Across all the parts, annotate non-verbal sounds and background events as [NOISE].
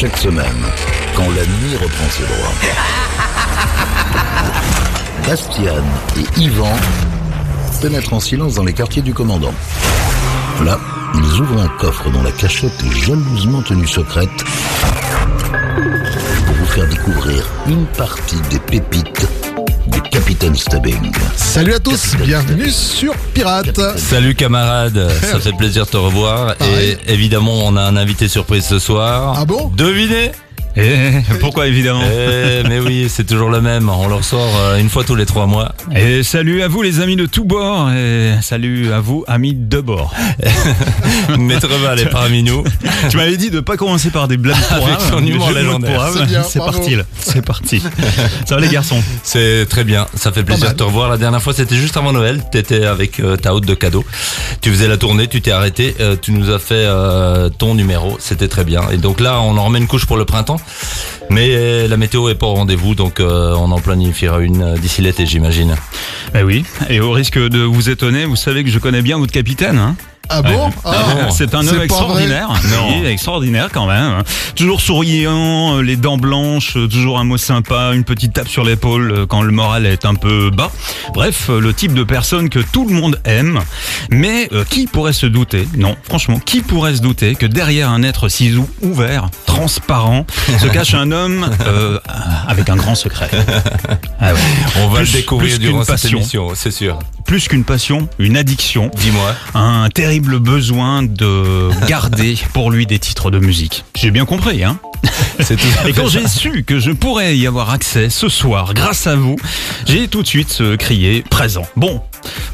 chaque semaine, quand la nuit reprend ses droits. [LAUGHS] Bastian et Yvan pénètrent en silence dans les quartiers du commandant. Là, ils ouvrent un coffre dont la cachette est jalousement tenue secrète pour vous faire découvrir une partie des pépites Capitaine Stubbing. Salut à tous, bienvenue sur Pirate. Salut camarade, [LAUGHS] ça fait plaisir de te revoir. Pareil. Et évidemment, on a un invité surprise ce soir. Ah bon? Devinez Eh, [LAUGHS] pourquoi évidemment Eh, Mais oui, c'est toujours le même. On le ressort euh, une fois tous les trois mois. Et salut à vous les amis de tous bords et salut à vous amis de bord. Maître Val est parmi nous. tu m'avais dit de pas commencer par des blagues Avec son humour légendaire. C'est bien, C'est bravo. parti là, c'est parti. Ça va les garçons C'est très bien, ça fait plaisir de te revoir. La dernière fois, c'était juste avant Noël. T'étais avec euh, ta hôte de cadeaux. Tu faisais la tournée, tu t'es arrêté, euh, tu nous as fait euh, ton numéro. C'était très bien. Et donc là, on en remet une couche pour le printemps. Mais euh, la météo est pas au rendez-vous, donc euh, on en planifiera une euh, d'ici l'été, j'imagine. Eh oui, et au risque de vous étonner, vous savez que je connais bien votre capitaine. Hein Ah bon Ah, c'est un homme extraordinaire. Non. Oui, extraordinaire quand même. hein. Toujours souriant, euh, les dents blanches, euh, toujours un mot sympa, une petite tape sur l'épaule euh, quand le moral est un peu bas. Bref, le type de personne que tout le monde aime. Mais euh, qui pourrait se douter, non, franchement, qui pourrait se douter que derrière un être si ou- ouvert, transparent, se [LAUGHS] cache un homme euh, avec un grand secret. Ah ouais. On va Plus- le découvrir durant cette émission, c'est sûr. Plus qu'une passion, une addiction Dis-moi. un terrible besoin de garder pour lui des titres de musique. J'ai bien compris, hein [LAUGHS] Et quand j'ai su que je pourrais y avoir accès ce soir grâce à vous, j'ai tout de suite euh, crié présent. Bon,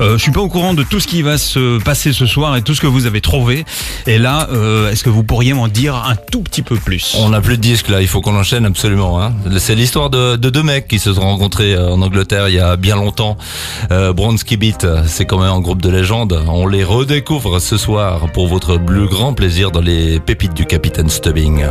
euh, je suis pas au courant de tout ce qui va se passer ce soir et tout ce que vous avez trouvé. Et là, euh, est-ce que vous pourriez m'en dire un tout petit peu plus? On n'a plus de disques là, il faut qu'on enchaîne absolument. Hein. C'est l'histoire de, de deux mecs qui se sont rencontrés euh, en Angleterre il y a bien longtemps. Euh, Bronski Beat, c'est quand même un groupe de légende. On les redécouvre ce soir pour votre plus grand plaisir dans les pépites du Capitaine Stubbing.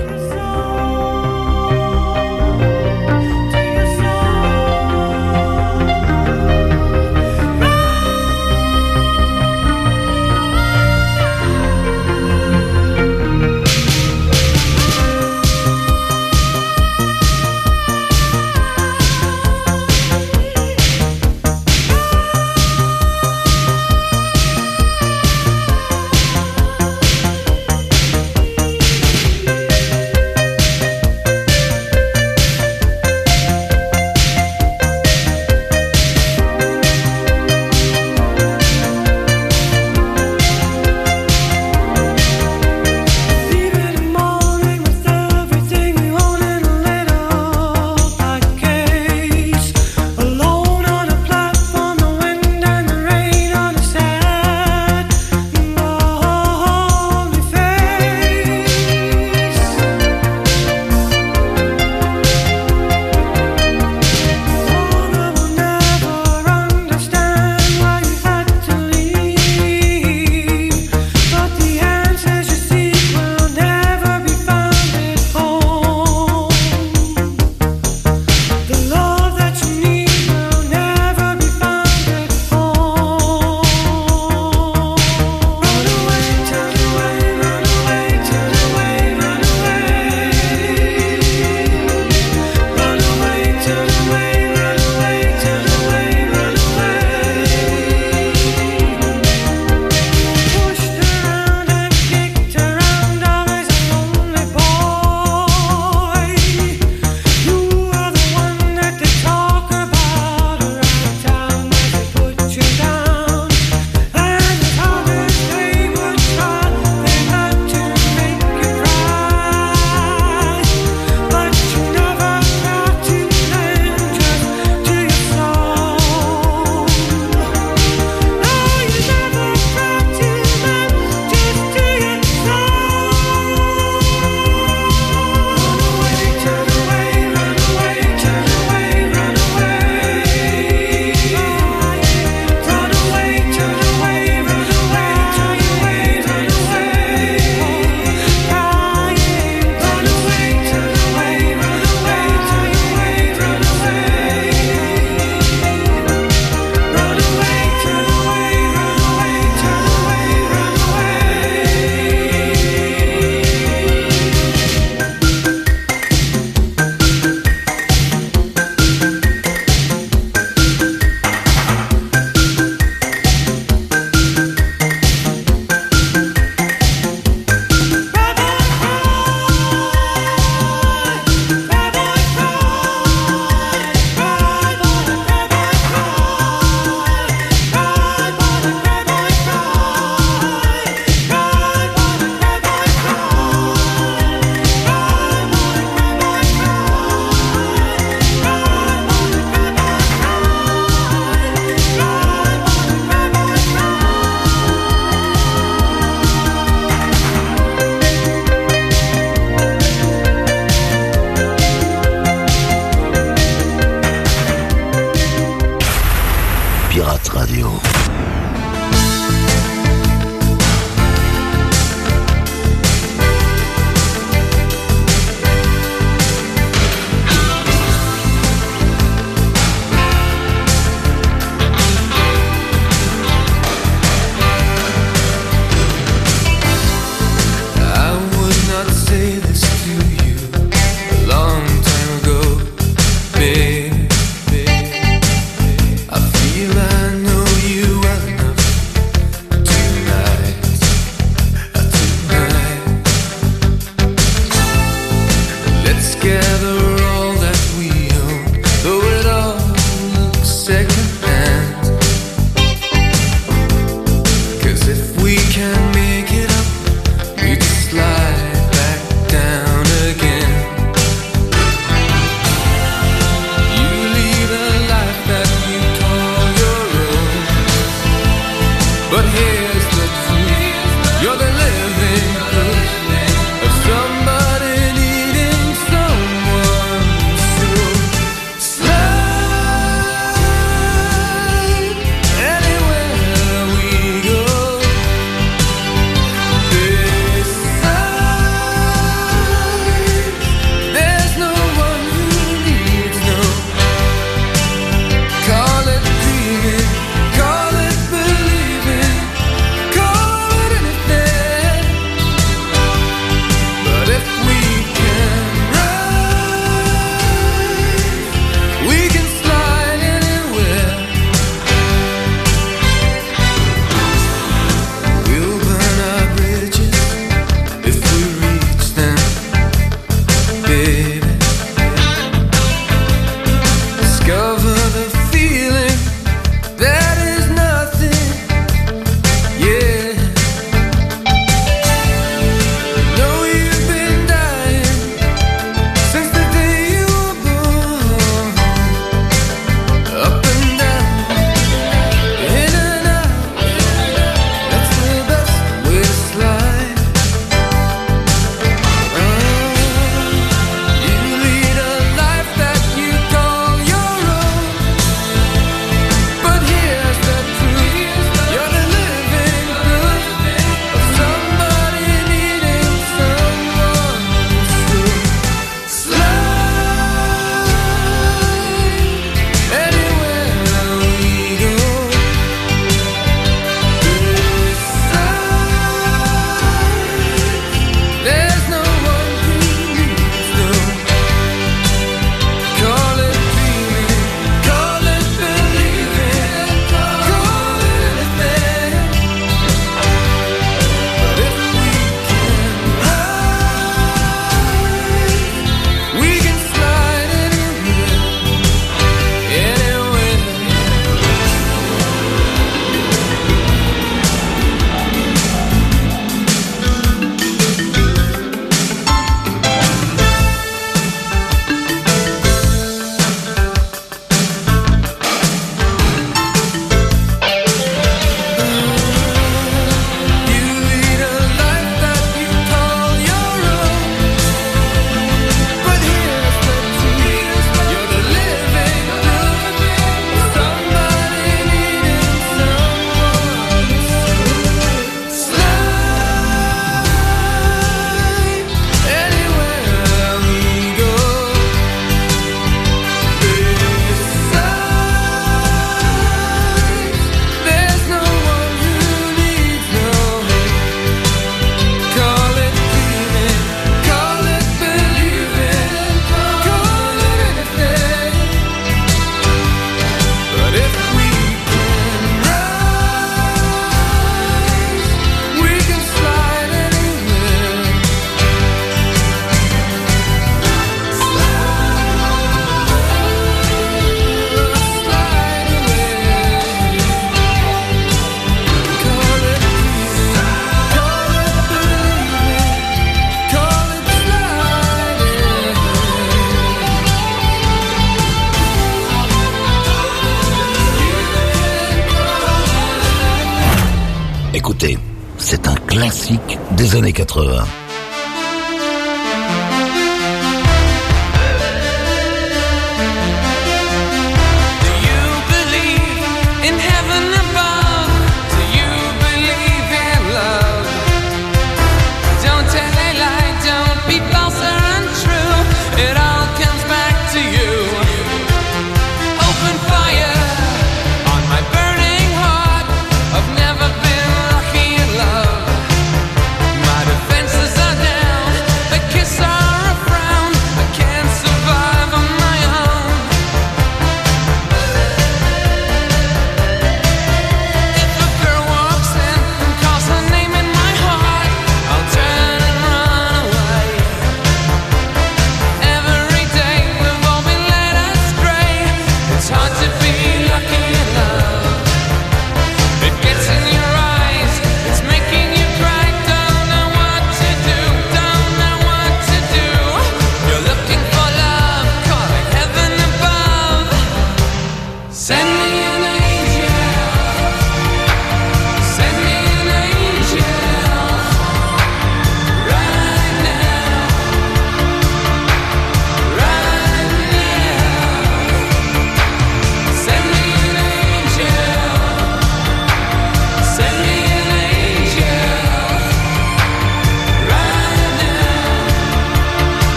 Années 80.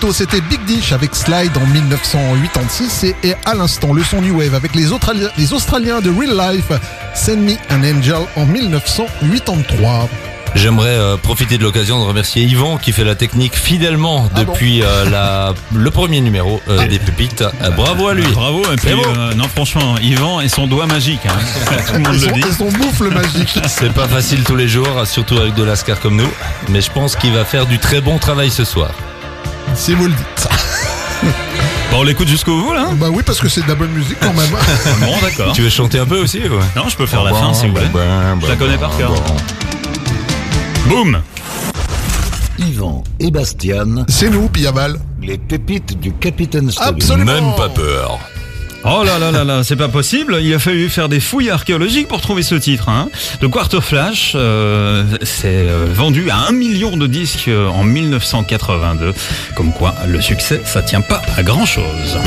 Tôt, c'était Big Dish avec Slide en 1986 et, et à l'instant le son New Wave avec les, Australiens, les Australiens de Real Life, Send Me an Angel en 1983. J'aimerais euh, profiter de l'occasion de remercier Yvan qui fait la technique fidèlement Ah bon depuis euh, la, le premier numéro euh, des pépites. Euh, bravo à lui. Bravo, et puis, euh, non, franchement, Yvan et son doigt magique. hein. [LAUGHS] Tout le monde Et le son, dit. et son bouffe magique. [LAUGHS] C'est pas facile tous les jours, surtout avec de l'ascar comme nous. Mais je pense qu'il va faire du très bon travail ce soir. Si vous le dites. [LAUGHS] Bon, on l'écoute jusqu'au bout, là Bah oui, parce que c'est de la bonne musique quand même. [LAUGHS] Bon, d'accord. Tu veux chanter un peu aussi ou... Non, je peux faire la fin, si vous voulez. Je la connais par cœur. Boum Yvan et Bastian, C'est nous, Piaval. les pépites du Capitaine Stubbing. Absolument. Même pas peur. Oh là là là là, c'est pas possible. Il a fallu faire des fouilles archéologiques pour trouver ce titre. Hein. Le Quarter Flash euh, s'est euh, vendu à un million de disques euh, en 1982. Comme quoi, le succès, ça tient pas à grand chose.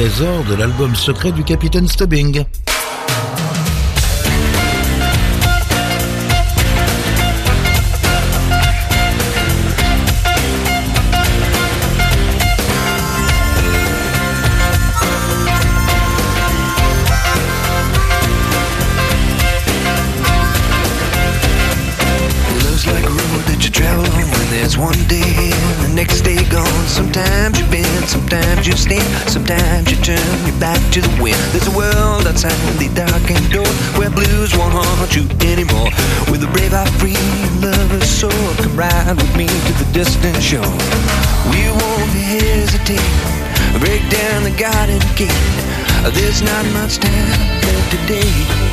trésor de l'album secret du capitaine Stubbing. ride with me to the distant shore. We won't hesitate, break down the garden gate. There's not much time left today.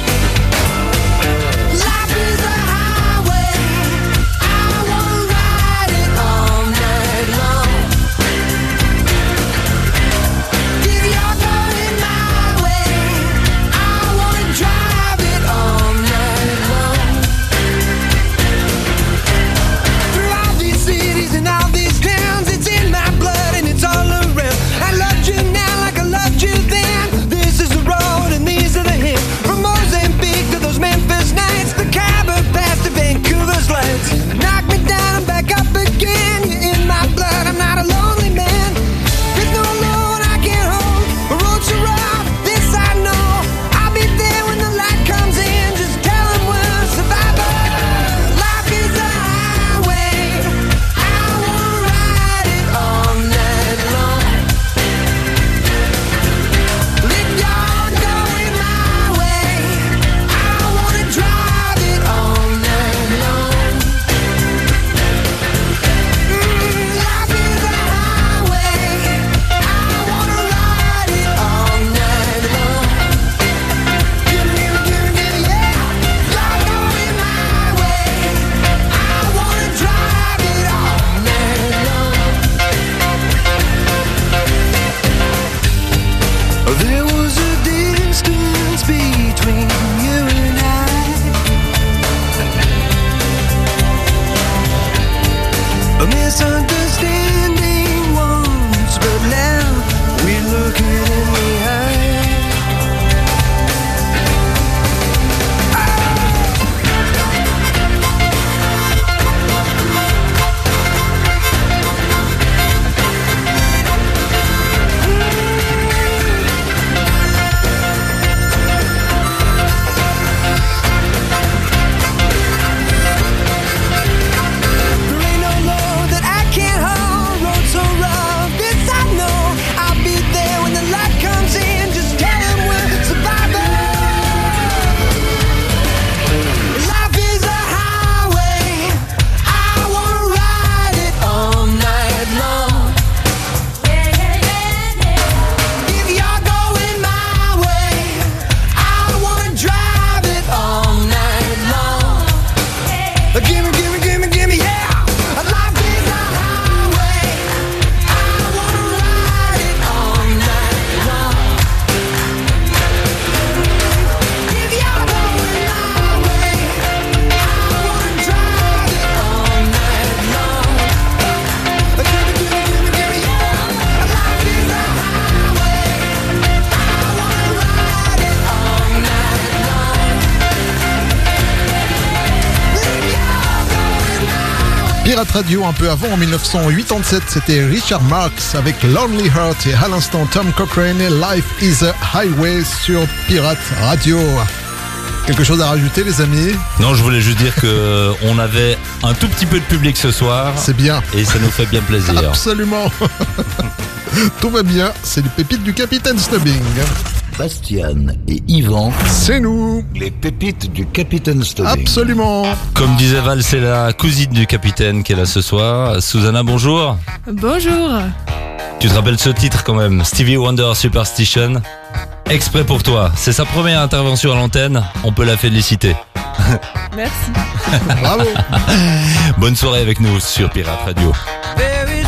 Pirate Radio un peu avant, en 1987. C'était Richard Marx avec Lonely Heart et à l'instant Tom Cochrane et Life is a Highway sur Pirate Radio. Quelque chose à rajouter, les amis? Non, je voulais juste dire que [LAUGHS] on avait un tout petit peu de public ce soir C'est bien. et ça nous fait bien plaisir. [LAUGHS] Absolument. [LAUGHS] Tout va bien, c'est les pépites du Capitaine Stubbing. Bastian et Yvan, C'est nous. les pépites du Capitaine Stubbing. Absolument. Comme disait Val, c'est la cousine du capitaine qui est là ce soir. Susanna, bonjour. Bonjour. Tu te rappelles ce titre quand même Stevie Wonder Superstition Exprès pour toi. C'est sa première intervention à l'antenne. On peut la féliciter. Merci. [LAUGHS] Bravo. Bonne soirée avec nous sur Pirate Radio. very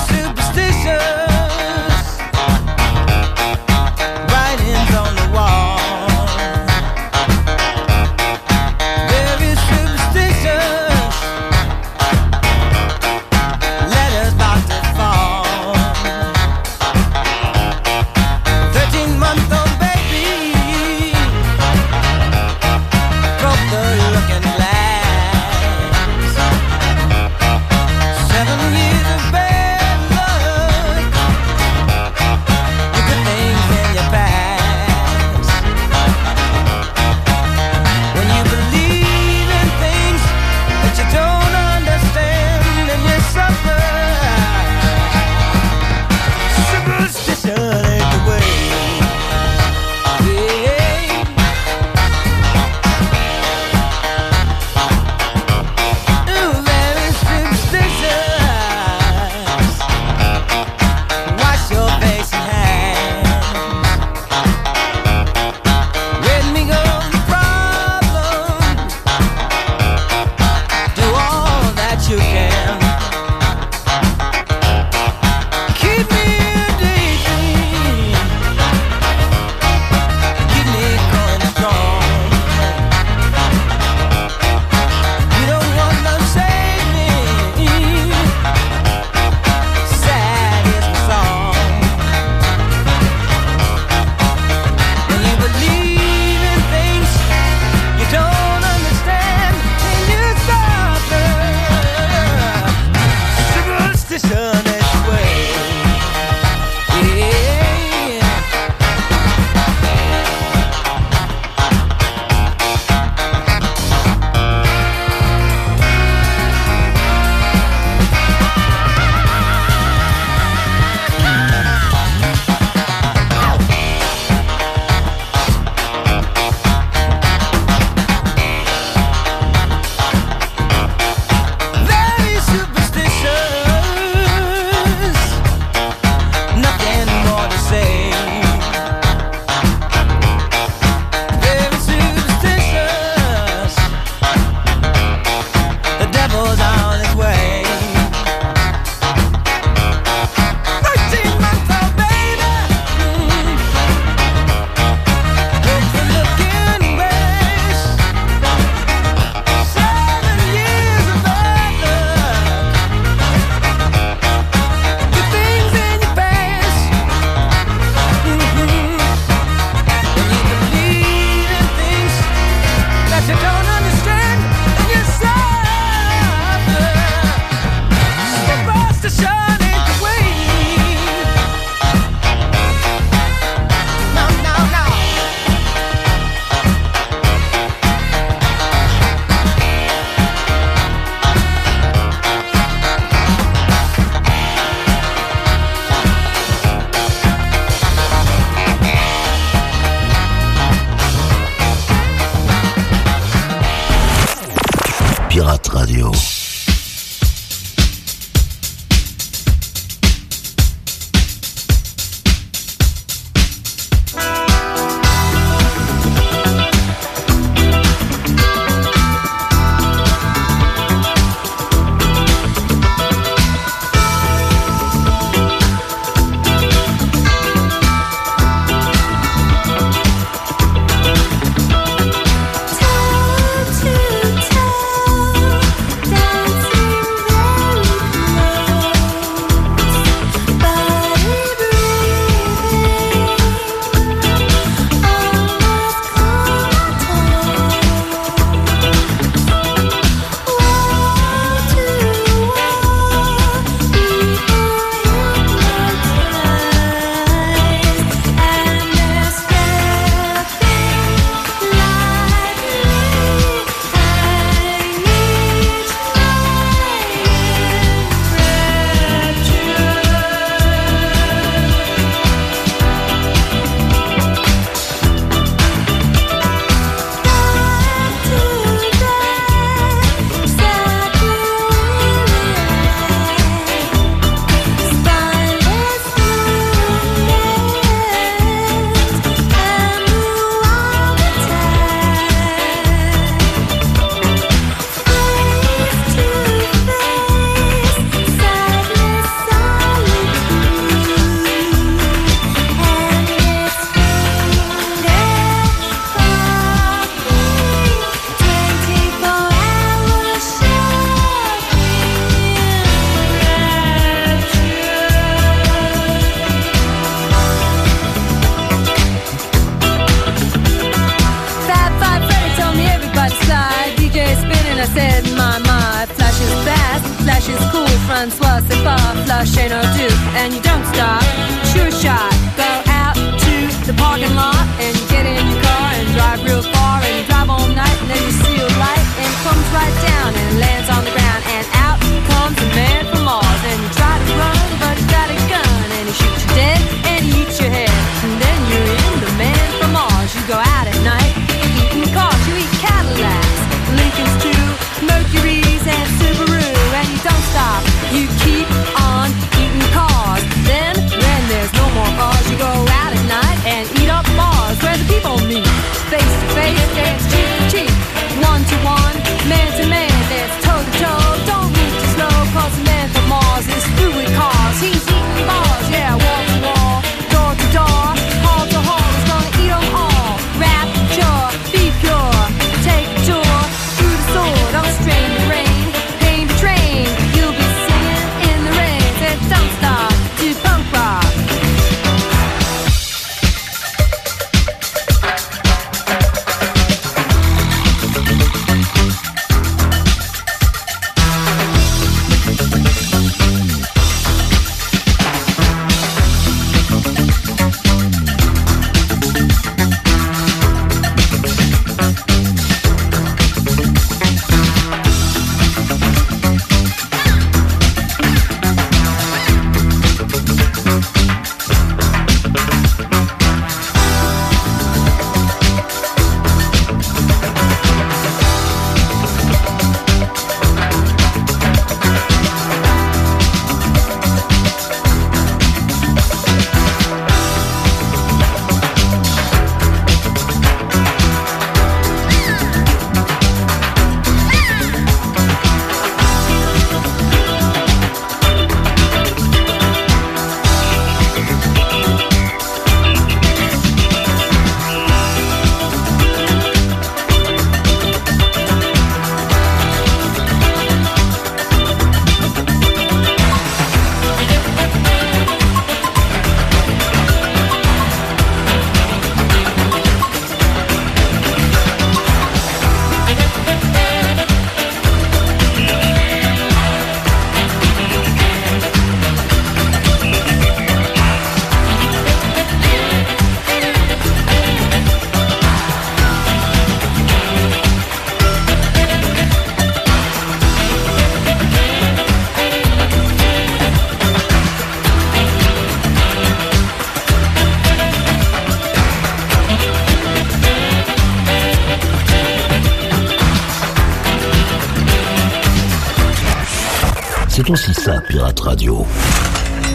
Pirate Radio.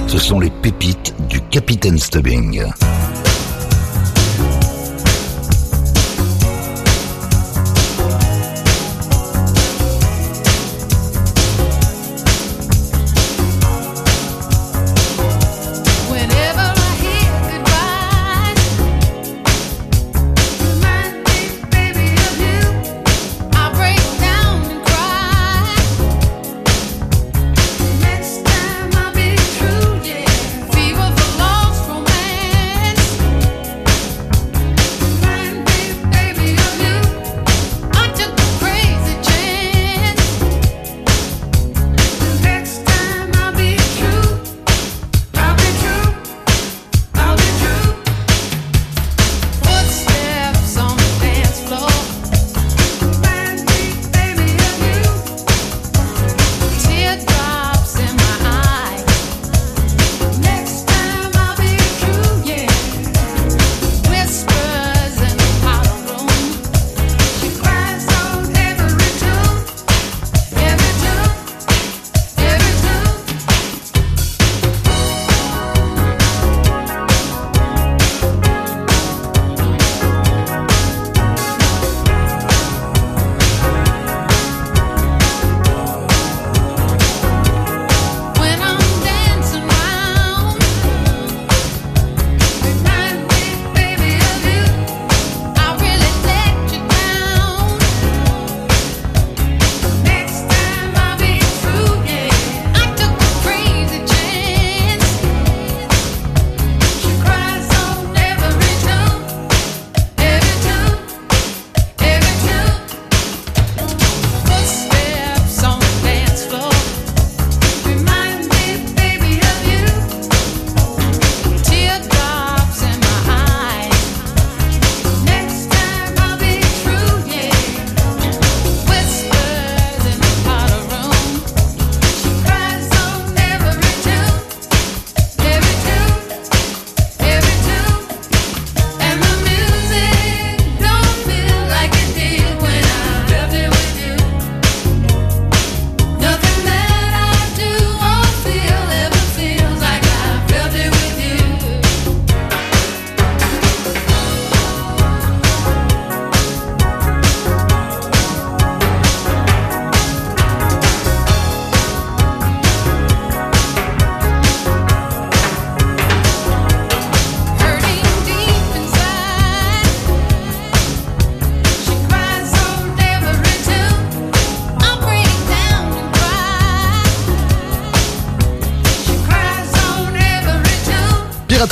Ce sont les pépites du Capitaine Stubbing.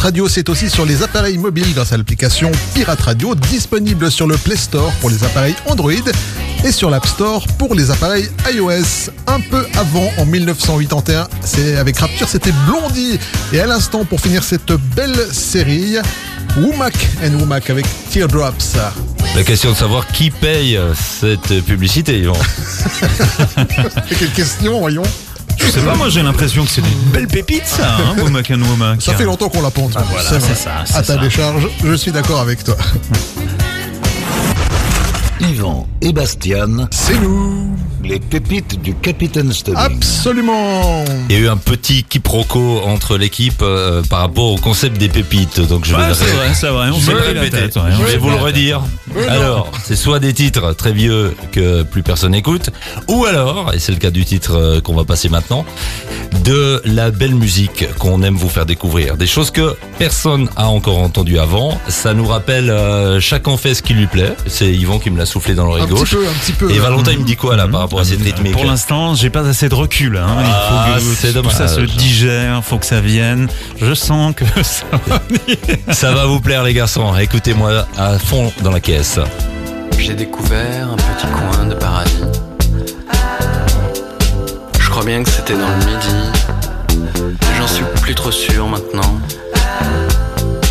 Radio, c'est aussi sur les appareils mobiles grâce à l'application Pirate Radio, disponible sur le Play Store pour les appareils Android et sur l'App Store pour les appareils iOS. Un peu avant, en 1981, c'est avec Rapture, c'était Blondie. Et à l'instant, pour finir cette belle série, Womack and Womack avec Teardrops. La question de savoir qui paye cette publicité, Yvan. [LAUGHS] Quelle question, voyons Je sais pas, moi j'ai l'impression que c'est une belle pépite ça, hein, Womack and Womack. Ça fait longtemps qu'on l'a pas entendu. voilà, c'est ça, À ta ça. décharge, je suis d'accord avec toi. Yvan et Bastian, C'est nous les pépites du Capitaine Stubbing. Absolument Il y a eu un petit quiproquo entre l'équipe euh, par rapport au concept des pépites. Donc je vais Ouais, le c'est ré- vrai, c'est vrai, on je vais pris le la répéter. tête, ouais, on je vais s'est vous le redire. Alors, c'est soit des titres très vieux que plus personne n'écoute, ou alors, et c'est le cas du titre euh, qu'on va passer maintenant, de la belle musique qu'on aime vous faire découvrir. Des choses que personne a encore entendues avant. Ça nous rappelle euh, chacun fait ce qui lui plaît. C'est Yvan qui me l'a soufflé dans l'oreille petit gauche. peu, un petit peu. Et Valentin, il me dit quoi là par rapport à cette rythmique Pour l'instant, j'ai pas assez de recul. Hein. Ah, il faut que ça se digère, faut que ça vienne. Je sens que [LAUGHS] ça va. Ça va vous plaire les garçons. Écoutez-moi à fond dans la caisse. J'ai découvert un petit coin de paradis. Je crois bien que c'était dans le midi. J'en suis plus trop sûr maintenant.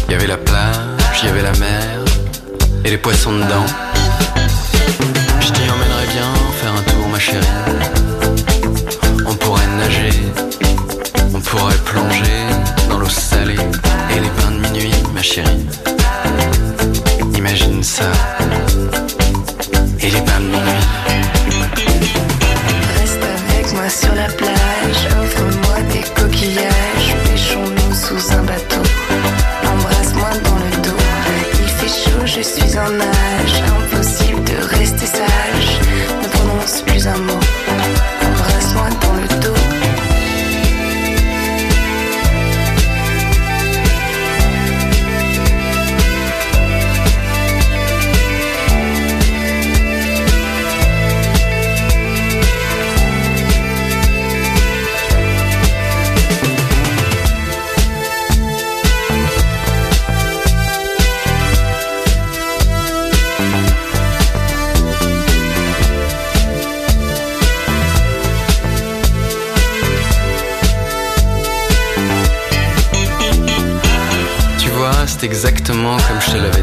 Il y avait la plage, il y avait la mer et les poissons dedans. Je t'y emmènerais bien faire un tour, ma chérie. On pourrait nager, on pourrait plonger dans l'eau salée et les bains de minuit, ma chérie. Imagine ça. Et les bains de minuit. Reste avec moi sur la plage, offre-moi des coquillages, pêchons-nous sous un bateau. Embrasse-moi dans le dos, il fait chaud, je suis en nage, Stille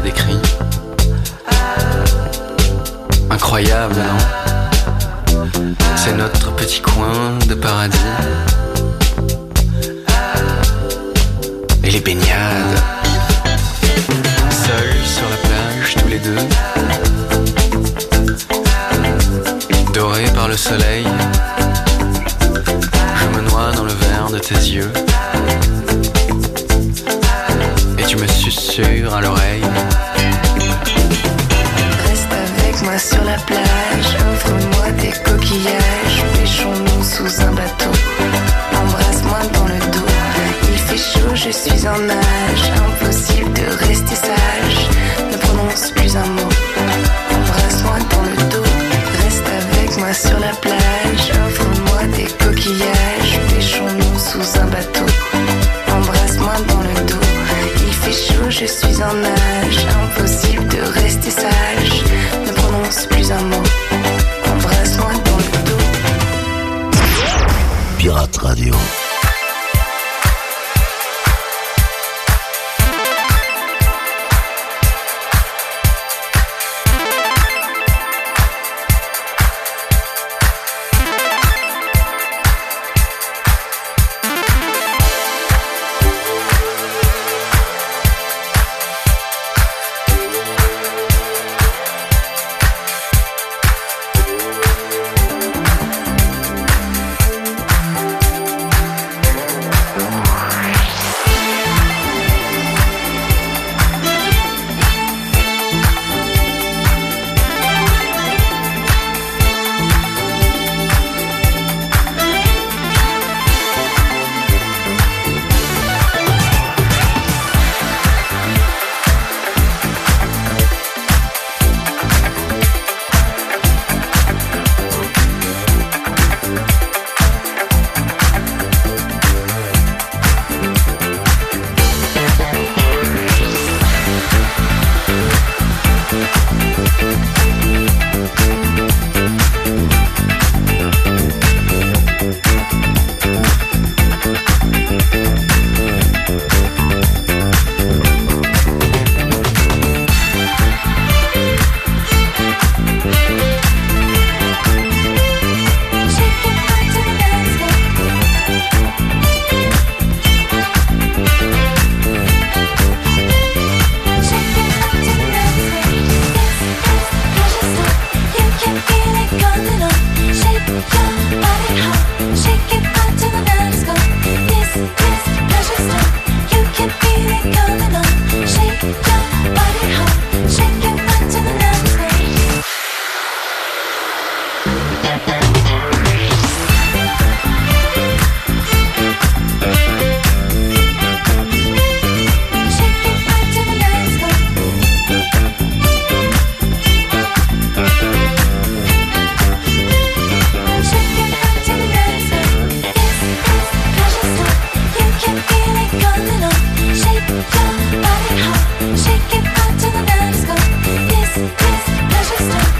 Podcast.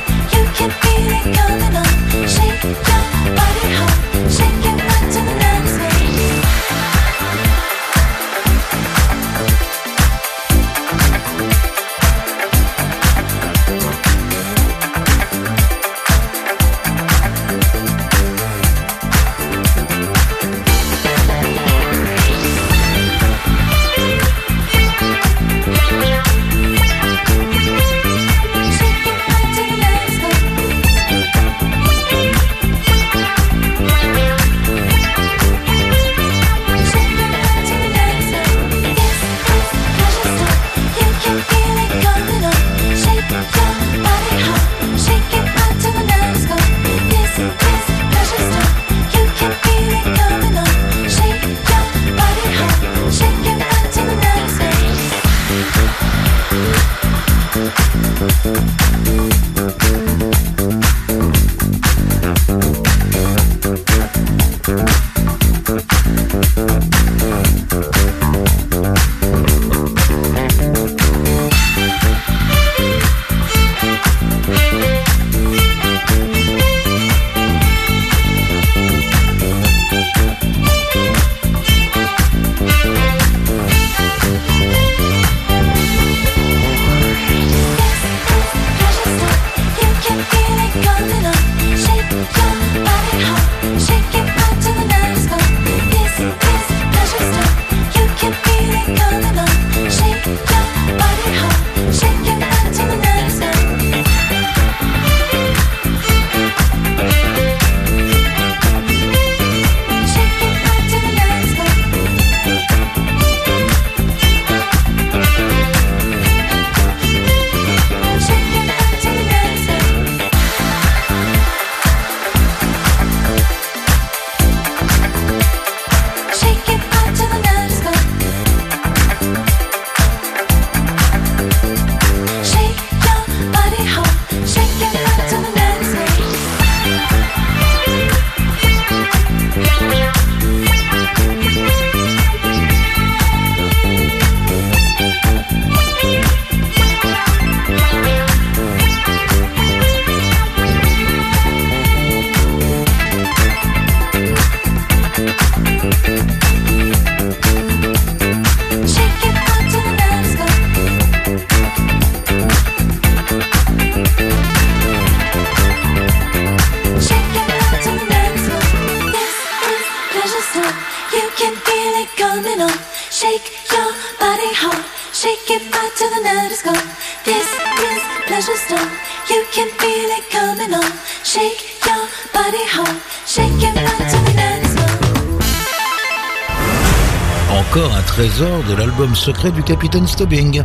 secret du capitaine Stubbing.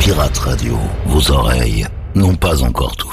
Pirate Radio, vos oreilles n'ont pas encore tout.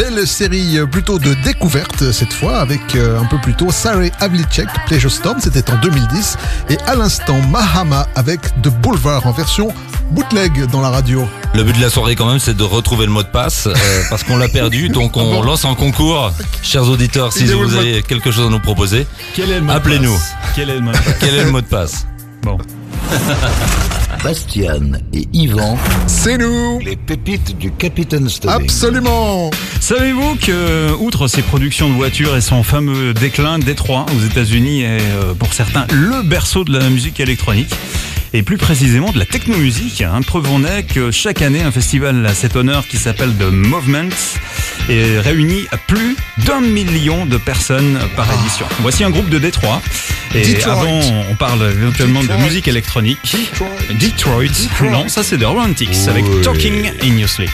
belle série euh, plutôt de découverte euh, cette fois avec euh, un peu plus tôt Sarah Havlicek, Pleasure Storm, c'était en 2010 et à l'instant Mahama avec The Boulevard en version bootleg dans la radio. Le but de la soirée quand même c'est de retrouver le mot de passe [LAUGHS] parce qu'on l'a perdu donc on ah lance un concours. Chers auditeurs, si vous avez quelque chose à nous proposer, appelez-nous. Quel est le mot de passe? Quel est le mot de passe? Bon. [LAUGHS] Bastian et Yvan. C'est nous Les pépites du Capitaine Stubbing. Absolument Savez-vous que, euh, outre ses productions de voitures et son fameux déclin, Détroit aux États-Unis est, euh, pour certains, le berceau de la musique électronique et plus précisément de la technomusique. Hein. Preuve en est que chaque année, un festival à cet honneur qui s'appelle The Movement et réunit plus d'un million de personnes par édition. Voici un groupe de Détroit. Et avant, on parle éventuellement de musique électronique. Detroit. Non, ça c'est The Romantics avec Talking in Your Sleep.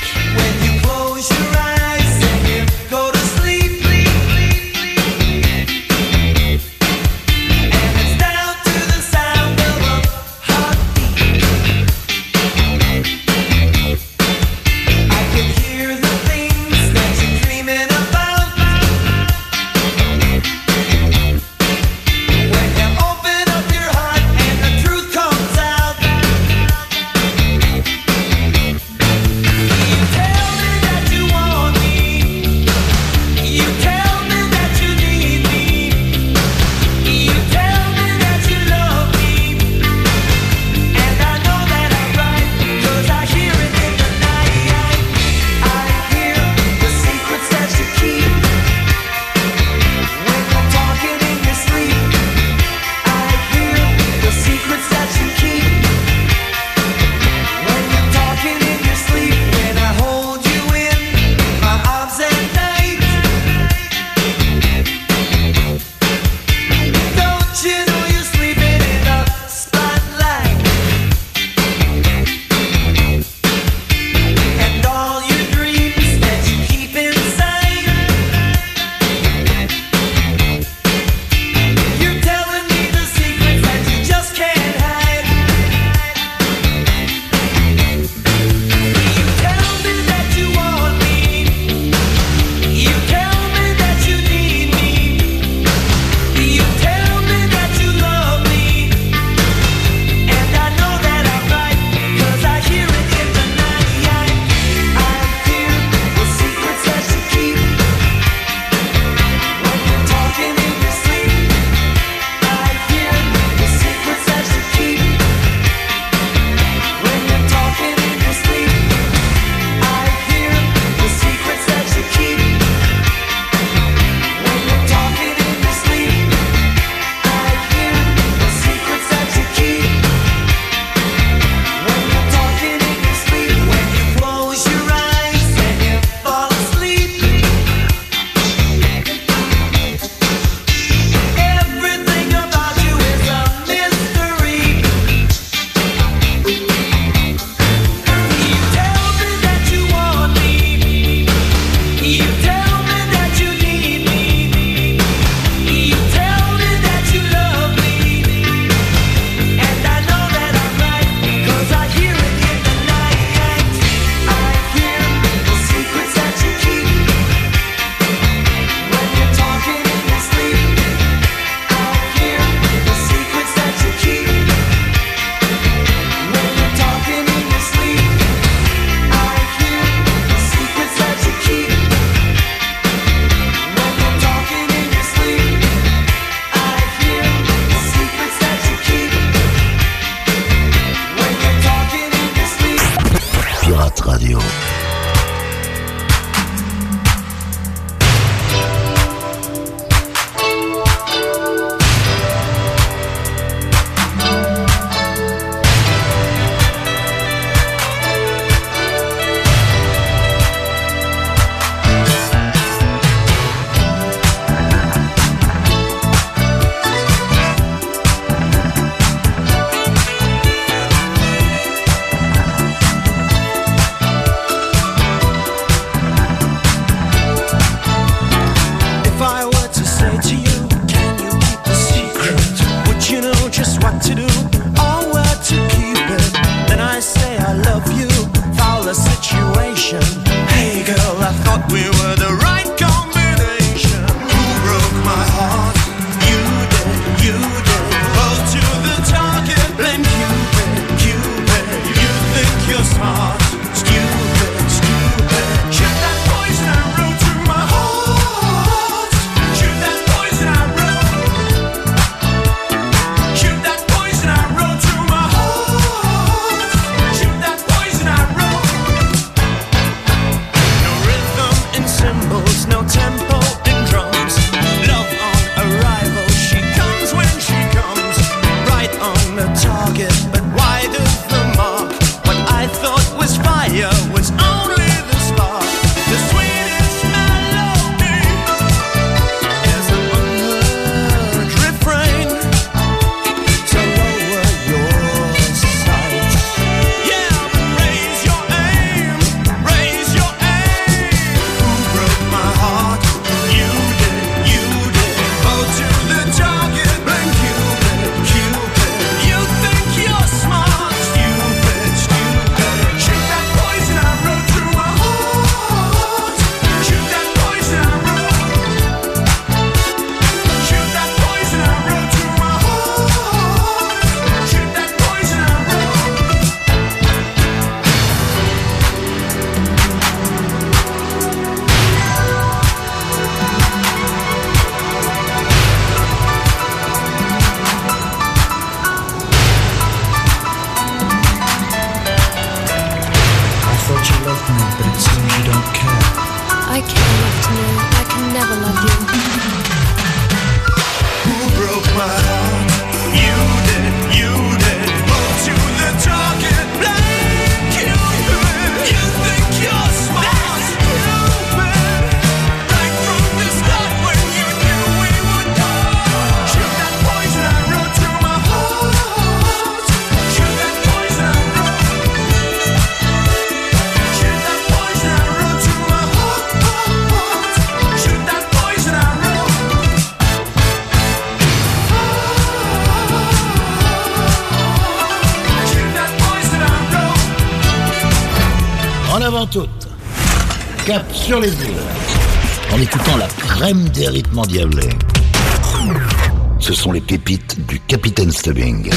Cap sur les îles, en écoutant la crème des rythmes endiablés. Ce sont les pépites du Capitaine Stubbing.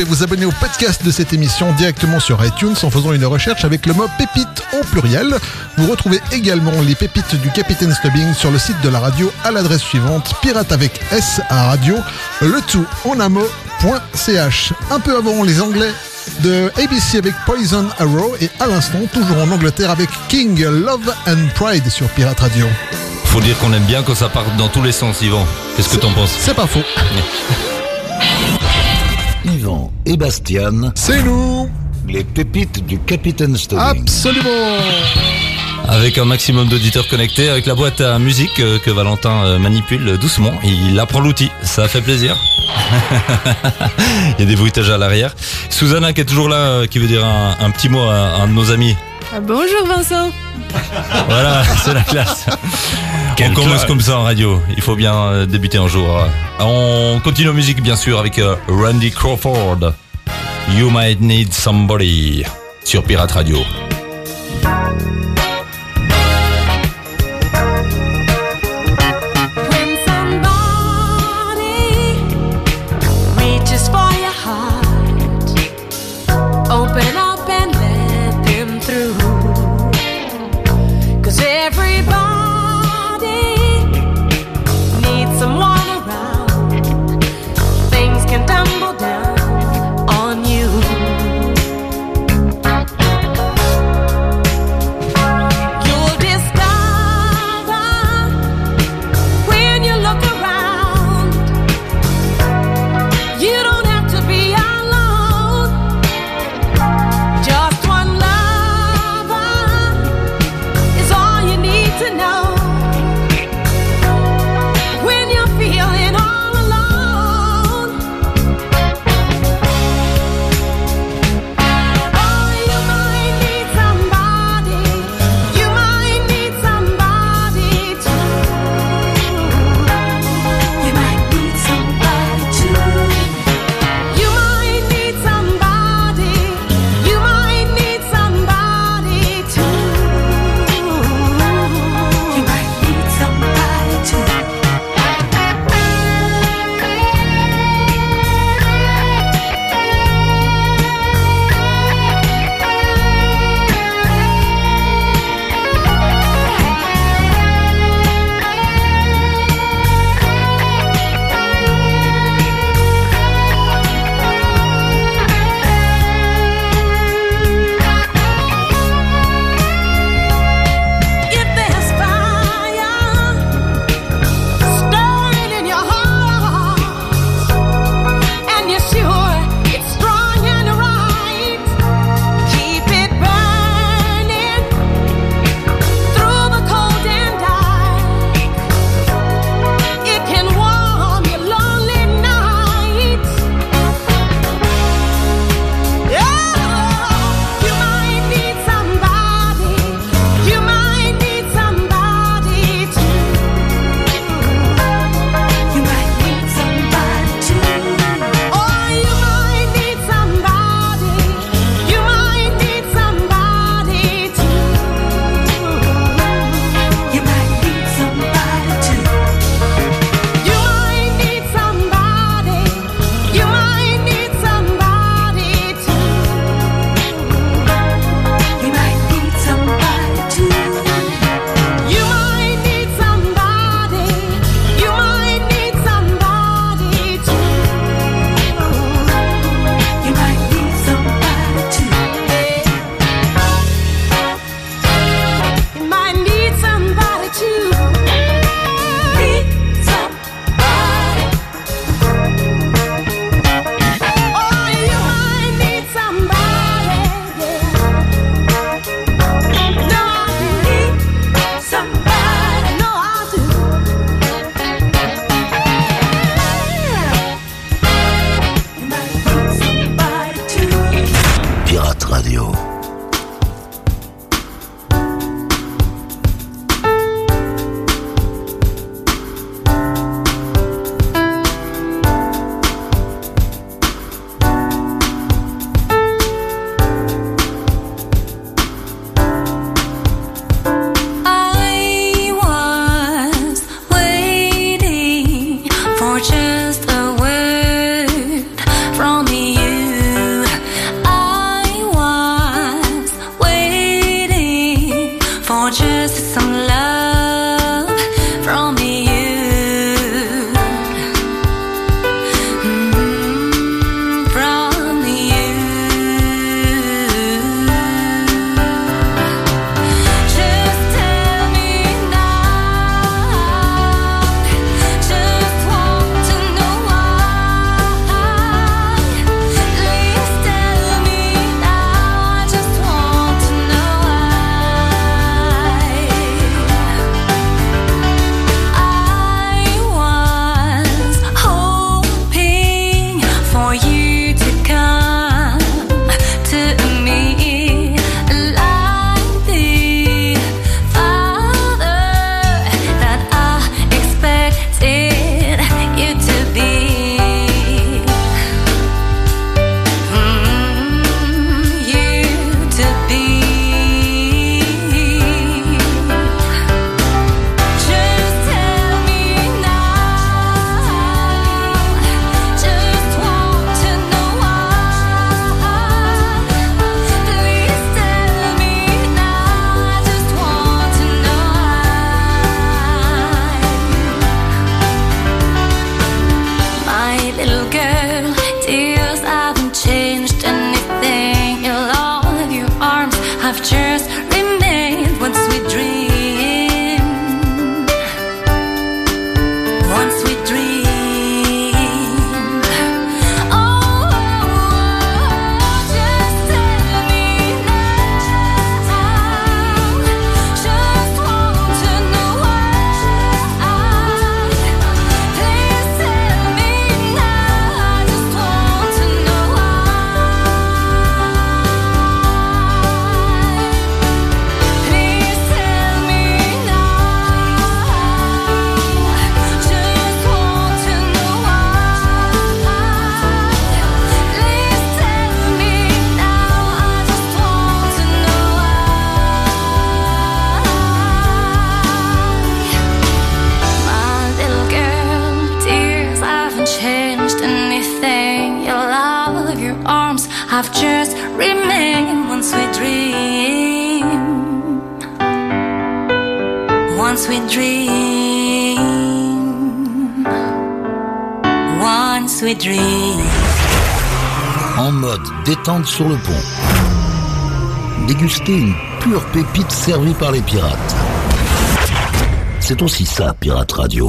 Pouvez vous abonner au podcast de cette émission directement sur iTunes en faisant une recherche avec le mot pépite au pluriel. Vous retrouvez également les pépites du Capitaine Stubbing sur le site de la radio à l'adresse suivante pirate avec S à radio, le tout en amo.ch. Un peu avant les Anglais de ABC avec Poison Arrow et à l'instant toujours en Angleterre avec King Love and Pride sur Pirate Radio. Faut dire qu'on aime bien quand ça part dans tous les sens, Yvan. Qu'est-ce que t'en penses? C'est pas faux. [LAUGHS] Et Bastian, C'est nous les pépites du Capitaine Stubbing. Absolument Avec un maximum d'auditeurs connectés, avec la boîte à musique euh, que Valentin euh, manipule doucement, il apprend l'outil, ça fait plaisir. [LAUGHS] il y a des bruitages à l'arrière. Susanna qui est toujours là, euh, qui veut dire un, un petit mot à un de nos amis. Ah, bonjour Vincent. Voilà, [LAUGHS] c'est la classe. Quelle on commence classe. comme ça en radio. Il faut bien euh, débuter un jour. On continue en musique bien sûr avec euh, Randy Crawford. You might need somebody sur Pirate Radio. once we dream, dream. En mode détente sur le pont. Déguster une pure pépite servie par les pirates. C'est aussi ça, Pirate Radio.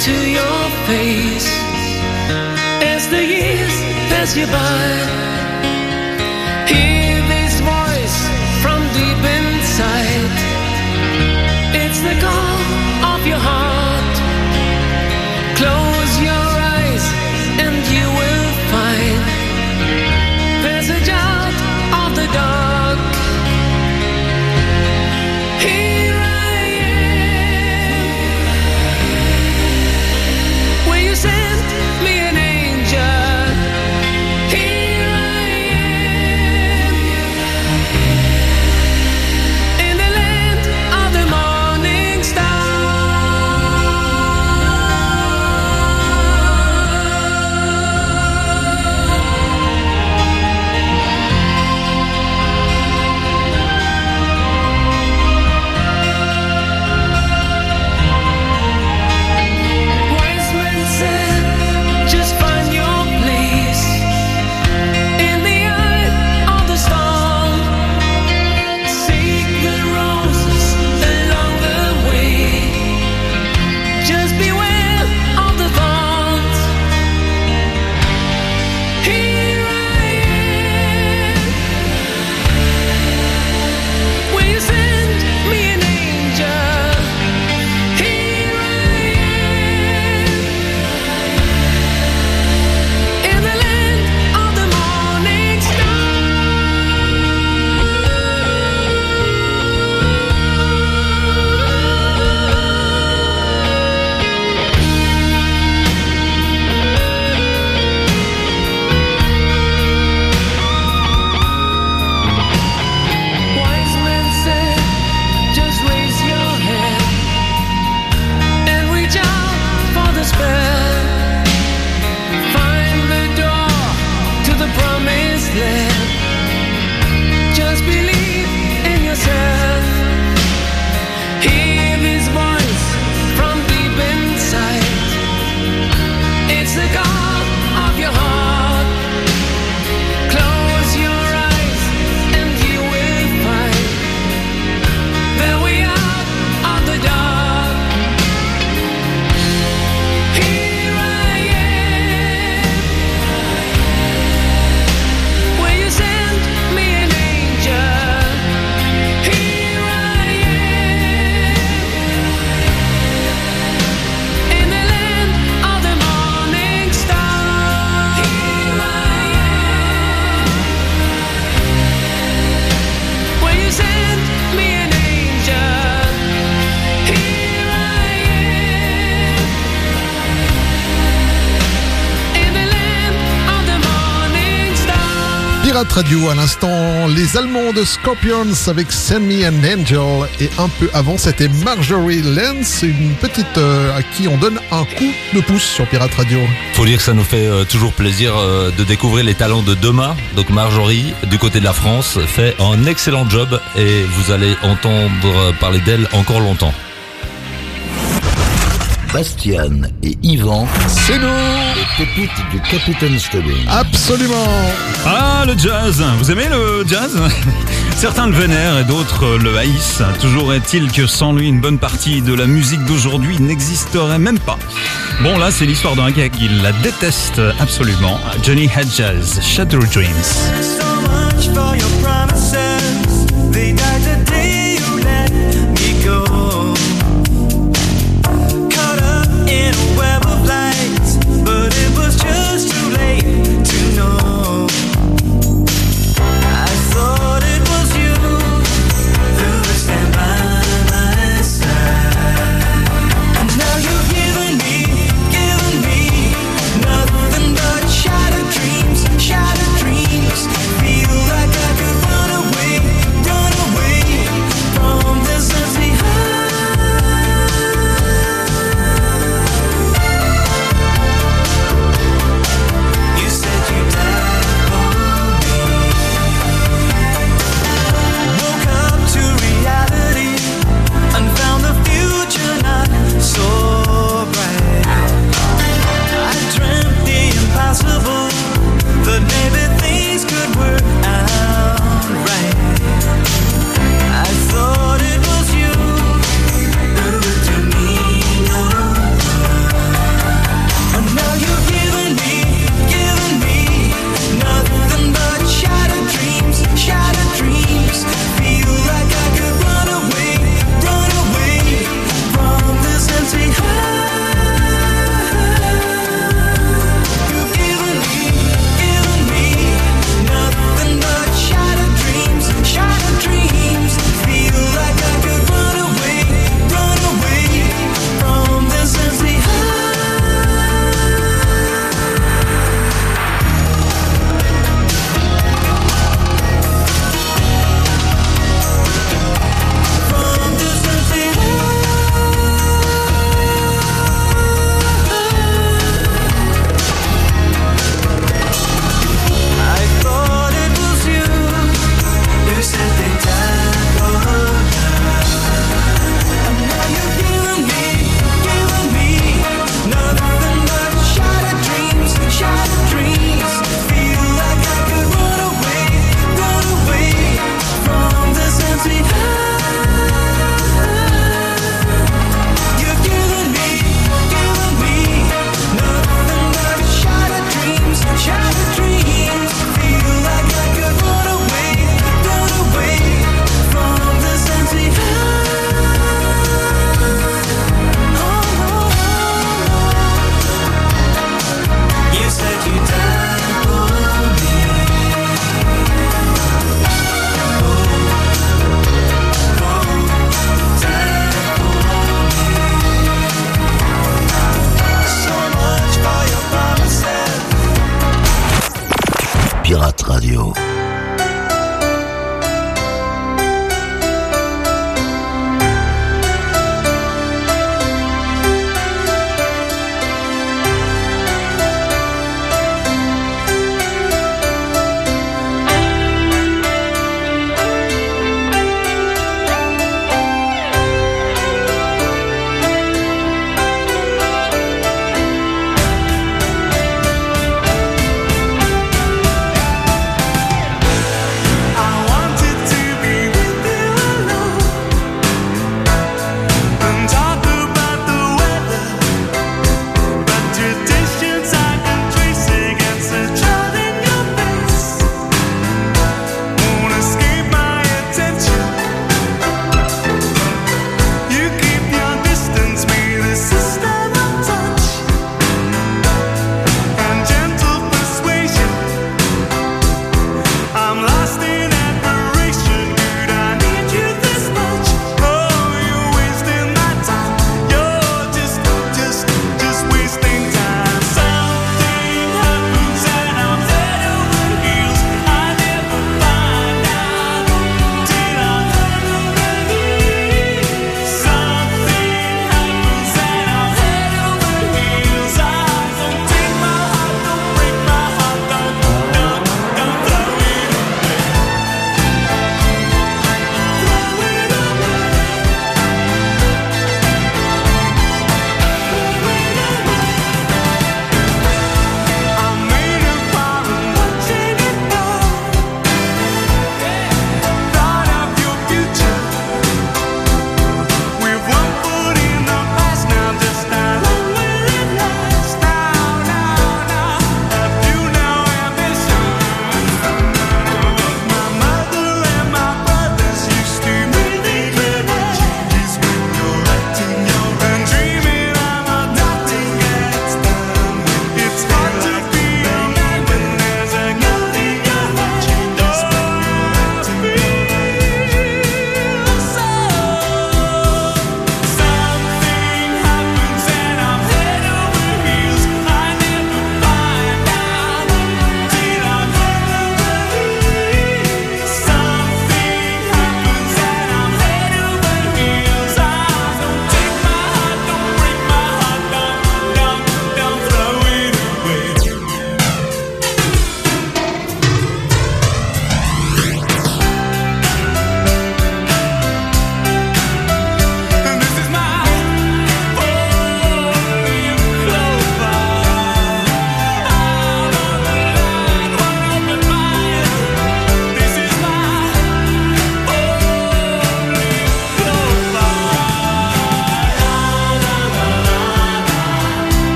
to your face as the years pass you by. Pirate Radio. À l'instant, les Allemands de Scorpions avec Send Me an Angel. Et un peu avant, c'était Marjorie Lenz, une petite euh, à qui on donne un coup de pouce sur Pirate Radio. Faut dire que ça nous fait euh, toujours plaisir euh, de découvrir les talents de demain. Donc Marjorie, du côté de la France, fait un excellent job et vous allez entendre parler d'elle encore longtemps. Bastian et Yvan, C'est nous du Capitaine Stubbing. Absolument Ah, le jazz Vous aimez le jazz? [LAUGHS] Certains le vénèrent et d'autres le haïssent. Toujours est-il que sans lui, une bonne partie de la musique d'aujourd'hui n'existerait même pas. Bon, là, c'est l'histoire d'un gars qui la déteste absolument. Johnny Hedges, Shadow Dreams.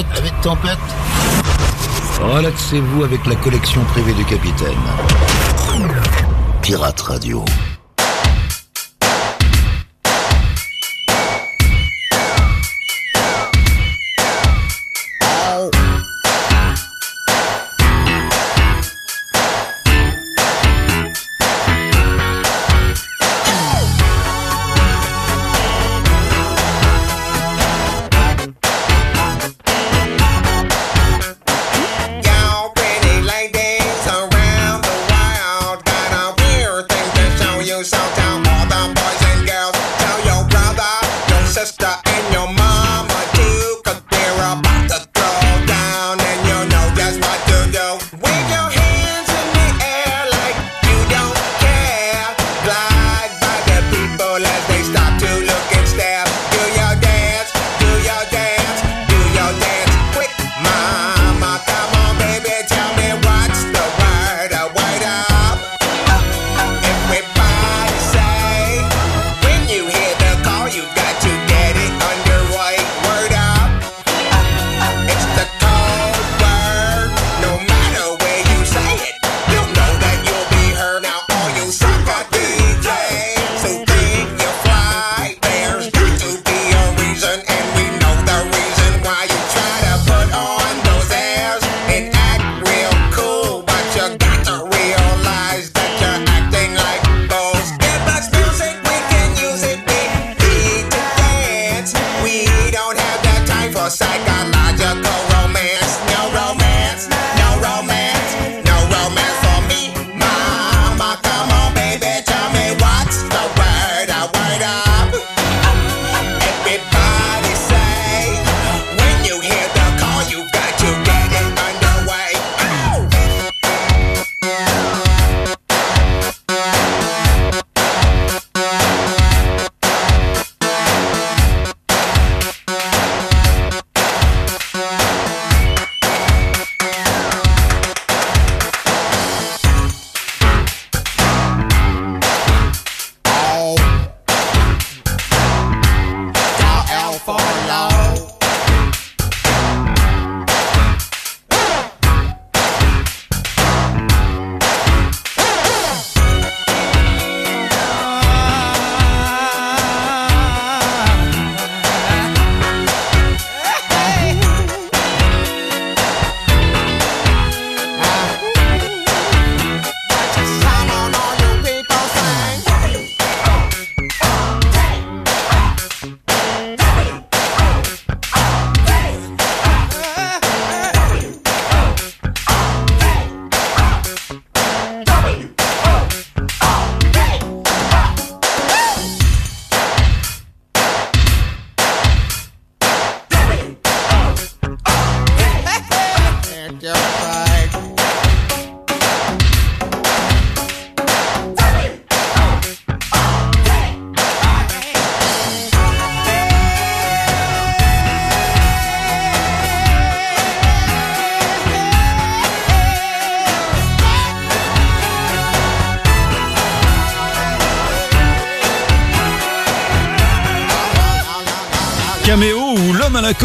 De tempête Relaxez-vous avec la collection privée du capitaine. Pirate Radio.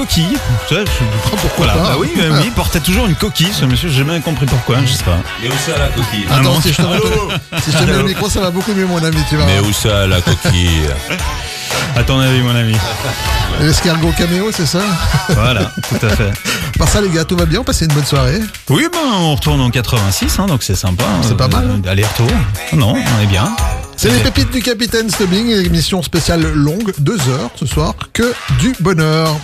Coquille. Tu sais, je- Pourquoi voilà. pas Bah oui, euh, [LAUGHS] oui, il portait toujours une coquille, ce monsieur. J'ai jamais compris pourquoi, je sais pas. Mais où ça la coquille Ah Attends, non. si je te [LAUGHS] mets, si je te mets le micro, ça va beaucoup mieux, mon ami, tu vas Mais voir. où ça la coquille À ton avis, mon ami. L'escargot caméo, c'est ça Voilà, tout à fait. Par [LAUGHS] ça, les gars, tout va bien, on passait une bonne soirée. Oui, ben on retourne en 86, hein, donc c'est sympa. C'est pas mal, hein. Aller-retour. Non, on est bien. C'est les pépites du Capitaine Stubbing, une émission spéciale longue, deux heures ce soir, que du bonheur.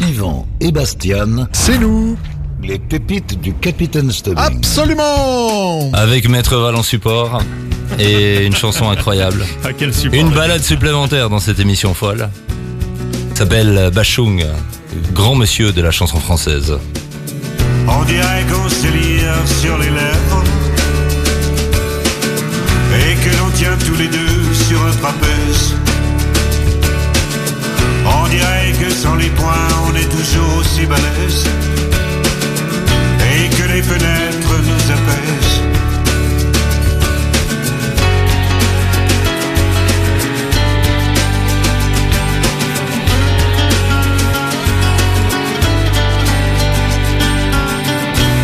Yvan et Bastian, C'est nous les pépites du Capitaine Stubbing. Absolument Avec Maître Val en support et une chanson incroyable. [LAUGHS] À quel support Une balade supplémentaire dans cette émission folle. S'appelle Bachung, grand monsieur de la chanson française. On dirait qu'on se lire sur les lèvres Et que l'on tient tous les deux sur un trapèze on dirait que sans les points, on est toujours aussi balèze. Et que les fenêtres nous apaisent.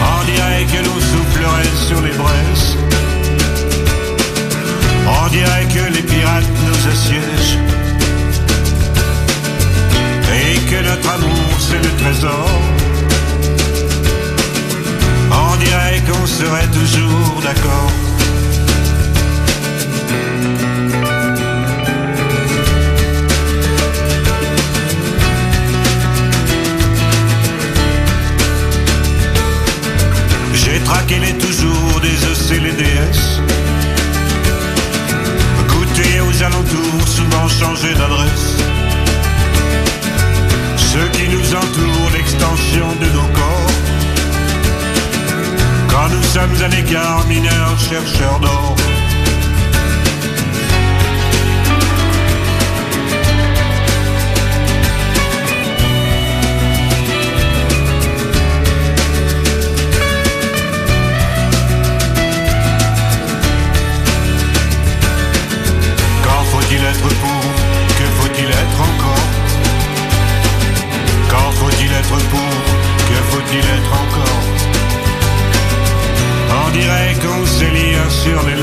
On dirait que l'on soufflerait sur les braises. On dirait que les pirates nous assiègent. que notre amour c'est le trésor. On dirait qu'on serait toujours d'accord. J'ai traqué les toujours des EC, les DS. Goûté aux alentours, souvent changé d'adresse. Ce qui nous entoure, l'extension de nos corps. Quand nous sommes à l'égard, mineurs, chercheurs d'or. dû l'être encore. On dirait qu'on s'est lié sur les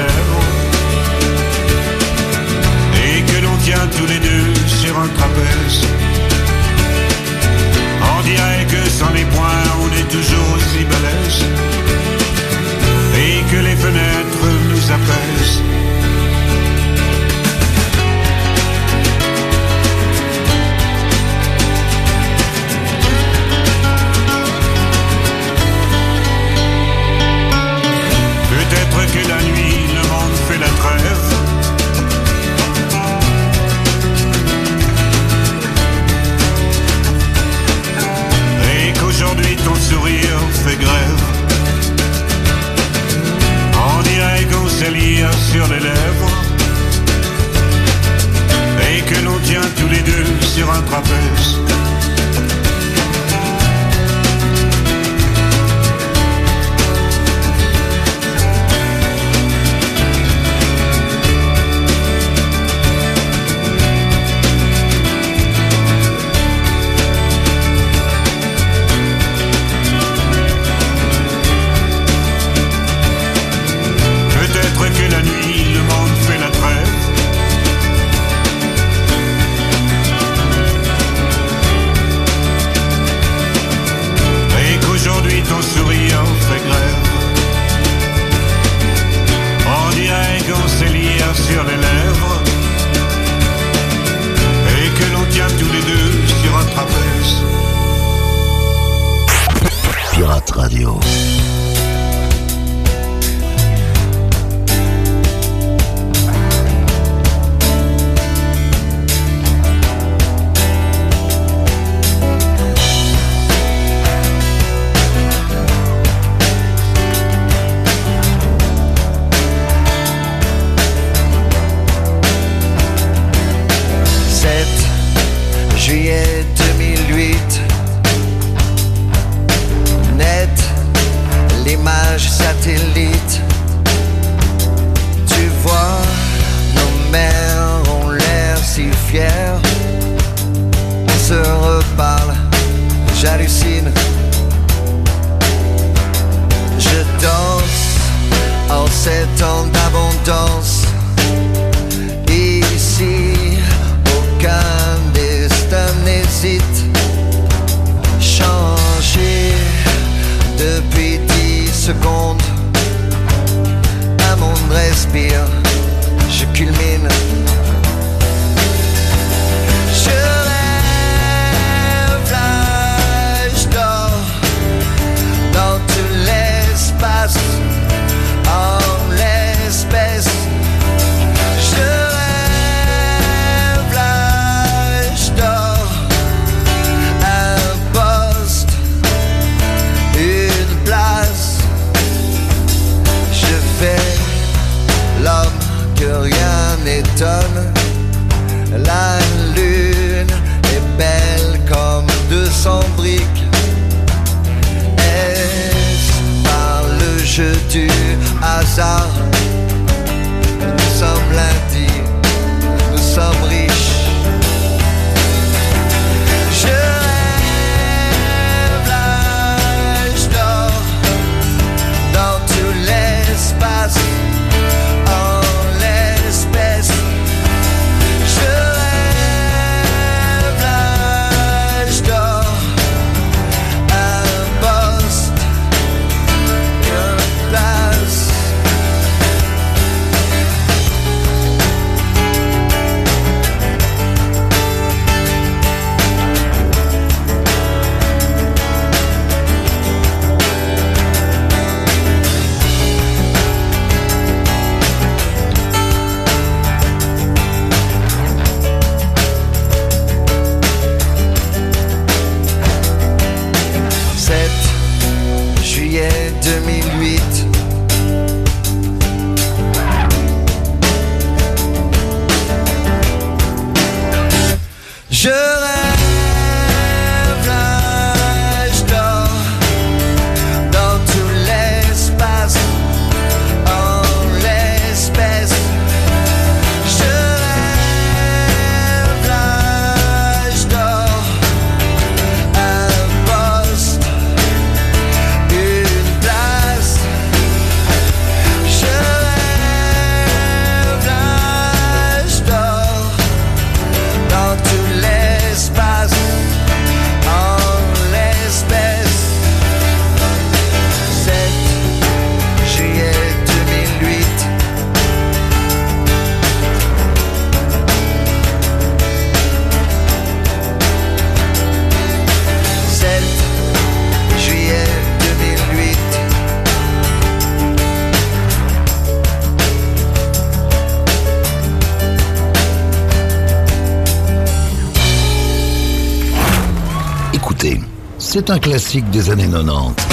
c'est un classique des années 90.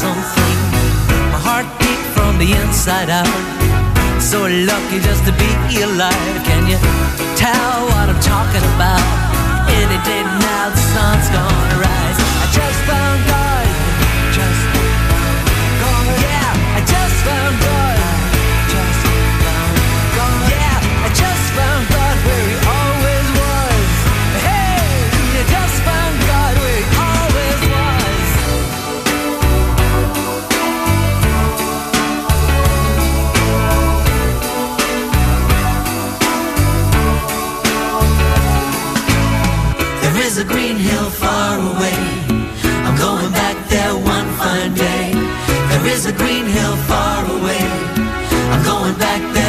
something. My heart beat from the inside out. So lucky just to be alive. Can you tell what I'm talking about? Any day now the sun's gonna rise. I just found God. Just a green hill far away. I'm going back there one fine day. There is a green hill far away. I'm going back there.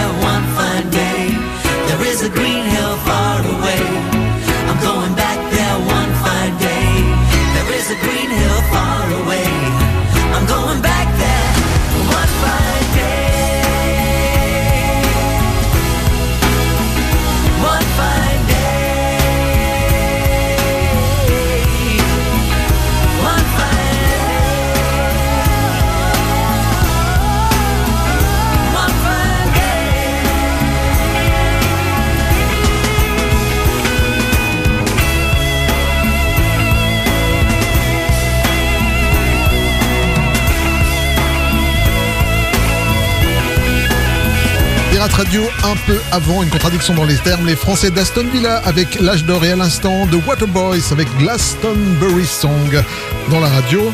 Un peu avant. Une contradiction dans les termes. Les Français d'Aston Villa avec l'âge d'or et à l'instant de Waterboys avec Glastonbury Song. Dans la radio,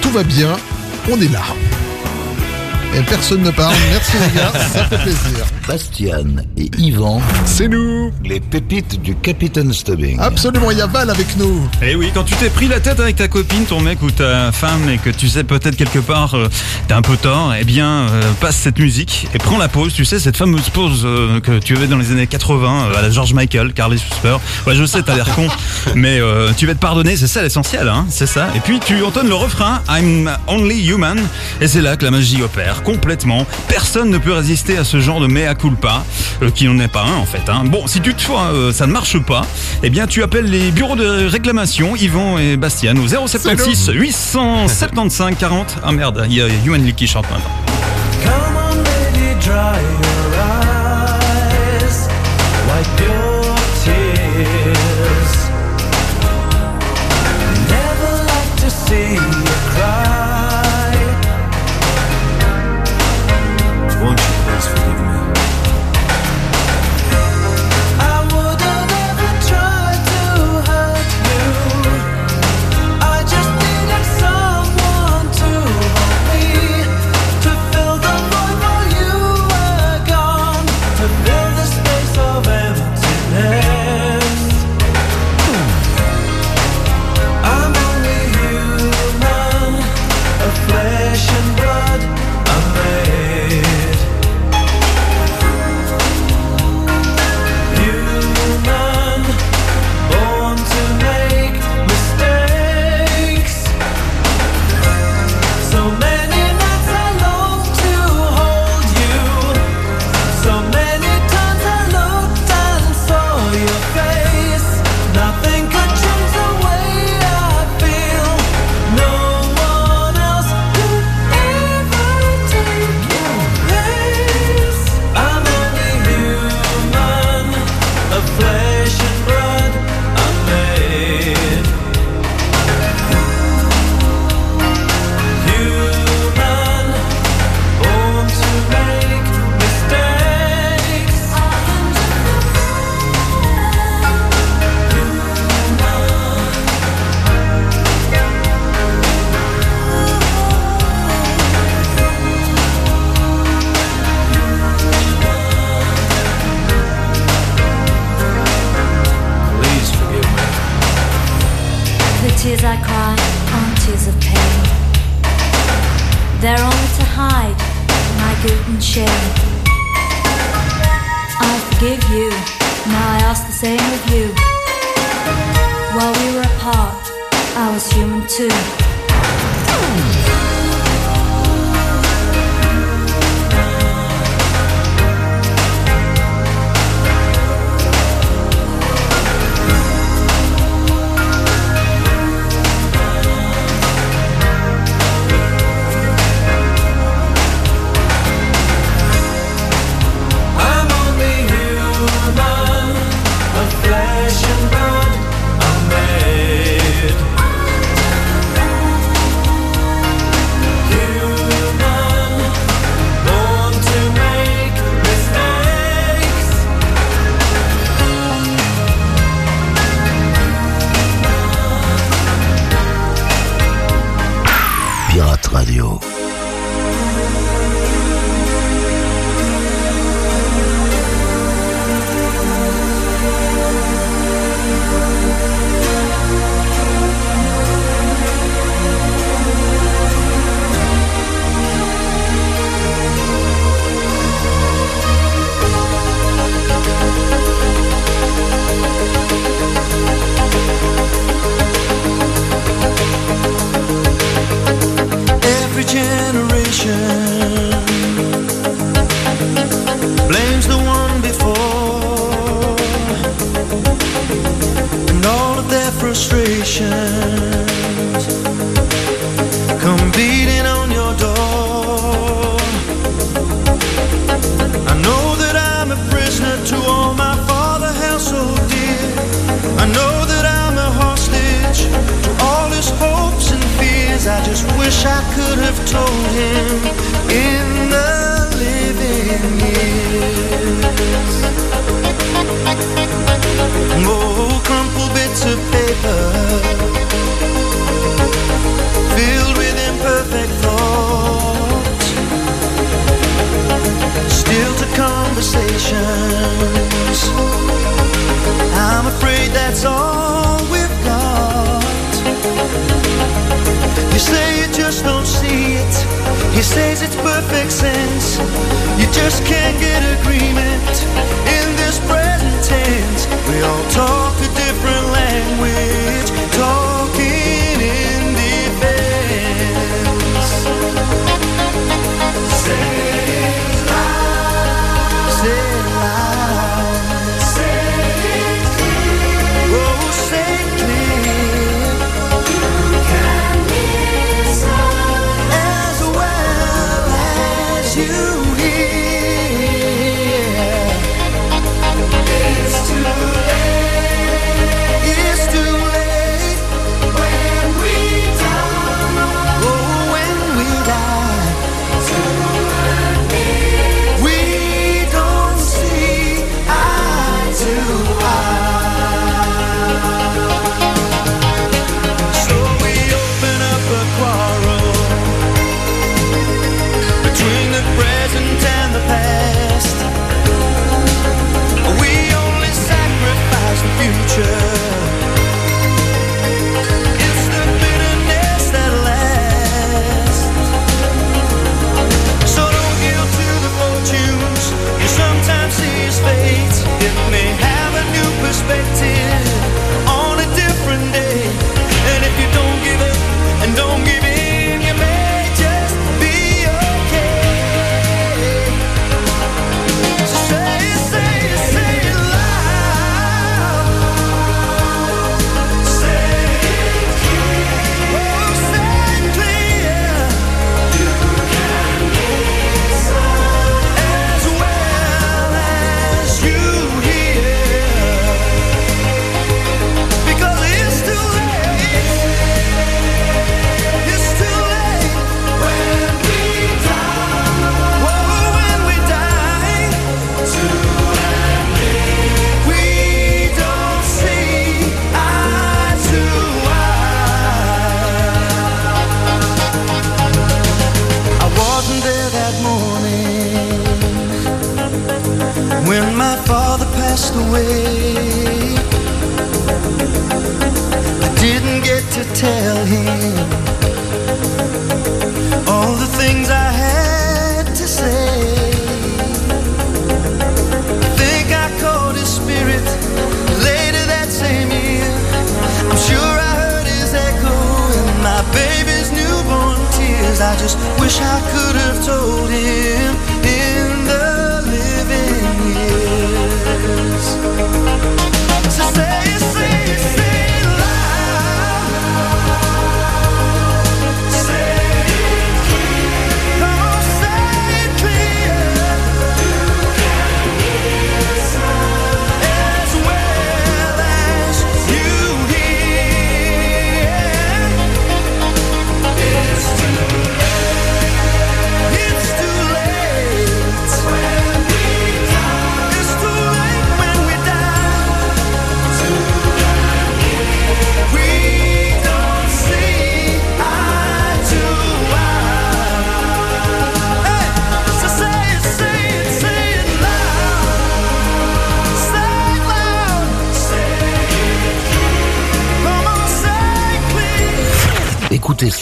tout va bien, on est là. Et personne ne parle. Merci les gars, ça fait plaisir. Bastian et Yvan, C'est nous. les pépites du Capitaine Stubbing. Absolument, il y a Val avec nous. Et Eh oui, quand tu t'es pris la tête avec ta copine, ton mec ou ta femme et que tu sais peut-être quelque part euh, t'as un peu tort, eh bien euh, passe cette musique et prends la pause. Tu sais cette fameuse pause euh, que tu avais dans les années 80 euh, à la George Michael, Carly Whisper. Ouais, je sais, t'as l'air con, [LAUGHS] mais euh, tu vas te pardonner. C'est ça l'essentiel, hein, c'est ça. Et puis tu entonnes le refrain I'm only human et c'est là que la magie opère complètement. Personne ne peut résister à ce genre de mea culpa euh, qui n'en est pas un en fait. Hein. Bon, si tu te vois, euh, ça ne marche pas, eh bien tu appelles les bureaux de réclamation Yvan et Bastien au 076 875 40. Ah merde, il y a Human League qui chante maintenant.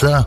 Uh,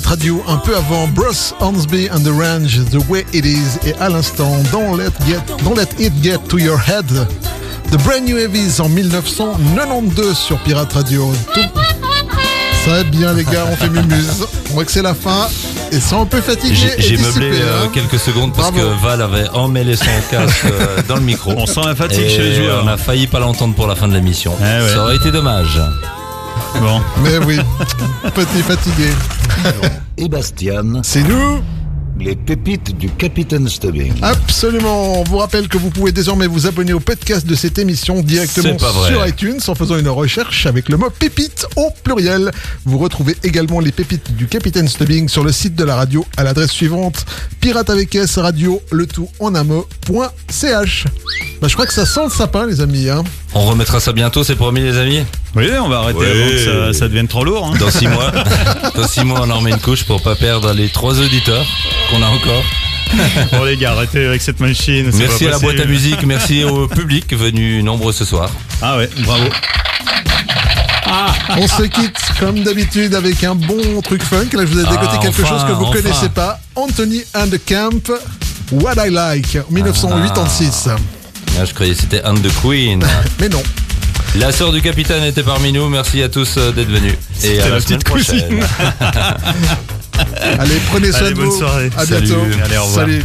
Pirate Radio, un peu avant Bruce Hornsby and the Range, The Way It Is, et à l'instant, don't let, get, don't let It Get to Your Head, The Brand New Heavies en 1992 sur Pirate Radio. Tout... Ça va bien, les gars, on fait mumuse. On voit que c'est la fin. Et ça, on peut fatiguer. J'ai meublé euh, hein. quelques secondes parce que Val avait emmêlé son [LAUGHS] casque euh, dans le micro. On sent la fatigue chez les joueurs. On a failli pas l'entendre pour la fin de l'émission. Eh ça aurait été dommage. Bon. Mais oui, petit fatigué. Et Bastian, C'est nous les pépites du Capitaine Stubbing. Absolument. On vous rappelle que vous pouvez désormais vous abonner au podcast de cette émission directement sur iTunes en faisant une recherche avec le mot pépite au pluriel. Vous retrouvez également les pépites du Capitaine Stubbing sur le site de la radio à l'adresse suivante pirate avec S radio le tout en un mot, point ch. Bah, je crois que ça sent le sapin les amis. Hein. On remettra ça bientôt, c'est promis les amis Oui, on va arrêter avant que ça, ça devienne trop lourd. hein. Dans six mois. [LAUGHS] Dans six mois, on en remet une couche pour pas perdre les trois auditeurs qu'on a encore. [LAUGHS] Bon les gars, arrêtez avec cette machine. c'est Merci pas à la boîte à musique, merci au [LAUGHS] public venu nombreux ce soir. Ah ouais, bravo. On se quitte comme d'habitude avec un bon truc funk. Là, je vous ai dégoté Ah, quelque enfin, chose que vous enfin. connaissez pas. Anthony and the Camp, What I Like, 1986. Ah, je croyais que c'était Anne de Queen. [LAUGHS] Mais non. La sœur du capitaine était parmi nous. Merci à tous euh, d'être venus. Et à la, la semaine petite prochaine. [LAUGHS] Allez, prenez soin Allez, de bonne vous. soirée. À Salut. bientôt. Allez, au revoir. Salut.